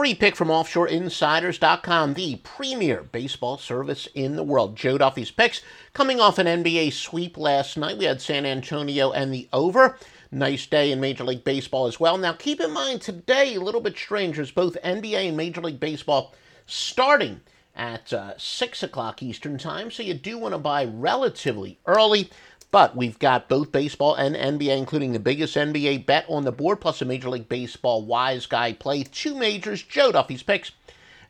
Free pick from OffshoreInsiders.com, the premier baseball service in the world. Joe Duffy's picks coming off an NBA sweep last night. We had San Antonio and the over. Nice day in Major League Baseball as well. Now, keep in mind today, a little bit strange, as both NBA and Major League Baseball starting at uh, 6 o'clock Eastern Time, so you do want to buy relatively early. But we've got both baseball and NBA, including the biggest NBA bet on the board, plus a Major League Baseball wise guy play. Two majors, Joe Duffy's picks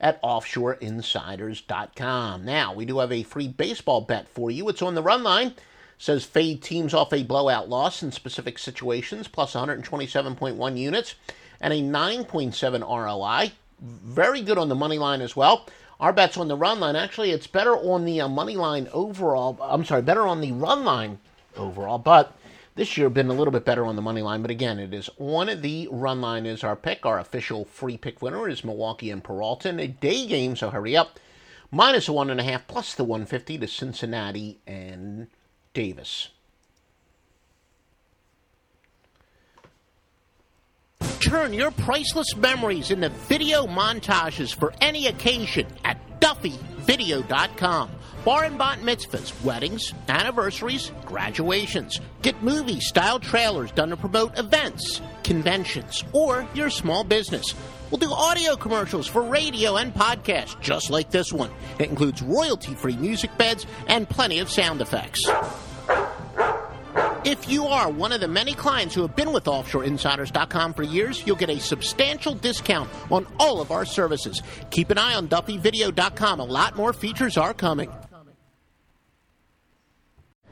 at offshoreinsiders.com. Now, we do have a free baseball bet for you. It's on the run line. says fade teams off a blowout loss in specific situations, plus 127.1 units and a 9.7 ROI. Very good on the money line as well. Our bet's on the run line. Actually, it's better on the uh, money line overall. I'm sorry, better on the run line overall, but this year been a little bit better on the money line. But again, it is on the run line is our pick. Our official free pick winner is Milwaukee and Peralta. In a day game, so hurry up. Minus a one and a half plus the 150 to Cincinnati and Davis. Turn your priceless memories into video montages for any occasion at DuffyVideo.com. Bar and bat mitzvahs, weddings, anniversaries, graduations. Get movie style trailers done to promote events, conventions, or your small business. We'll do audio commercials for radio and podcasts, just like this one. It includes royalty free music beds and plenty of sound effects. If you are one of the many clients who have been with OffshoreInsiders.com for years, you'll get a substantial discount on all of our services. Keep an eye on DuffyVideo.com. A lot more features are coming.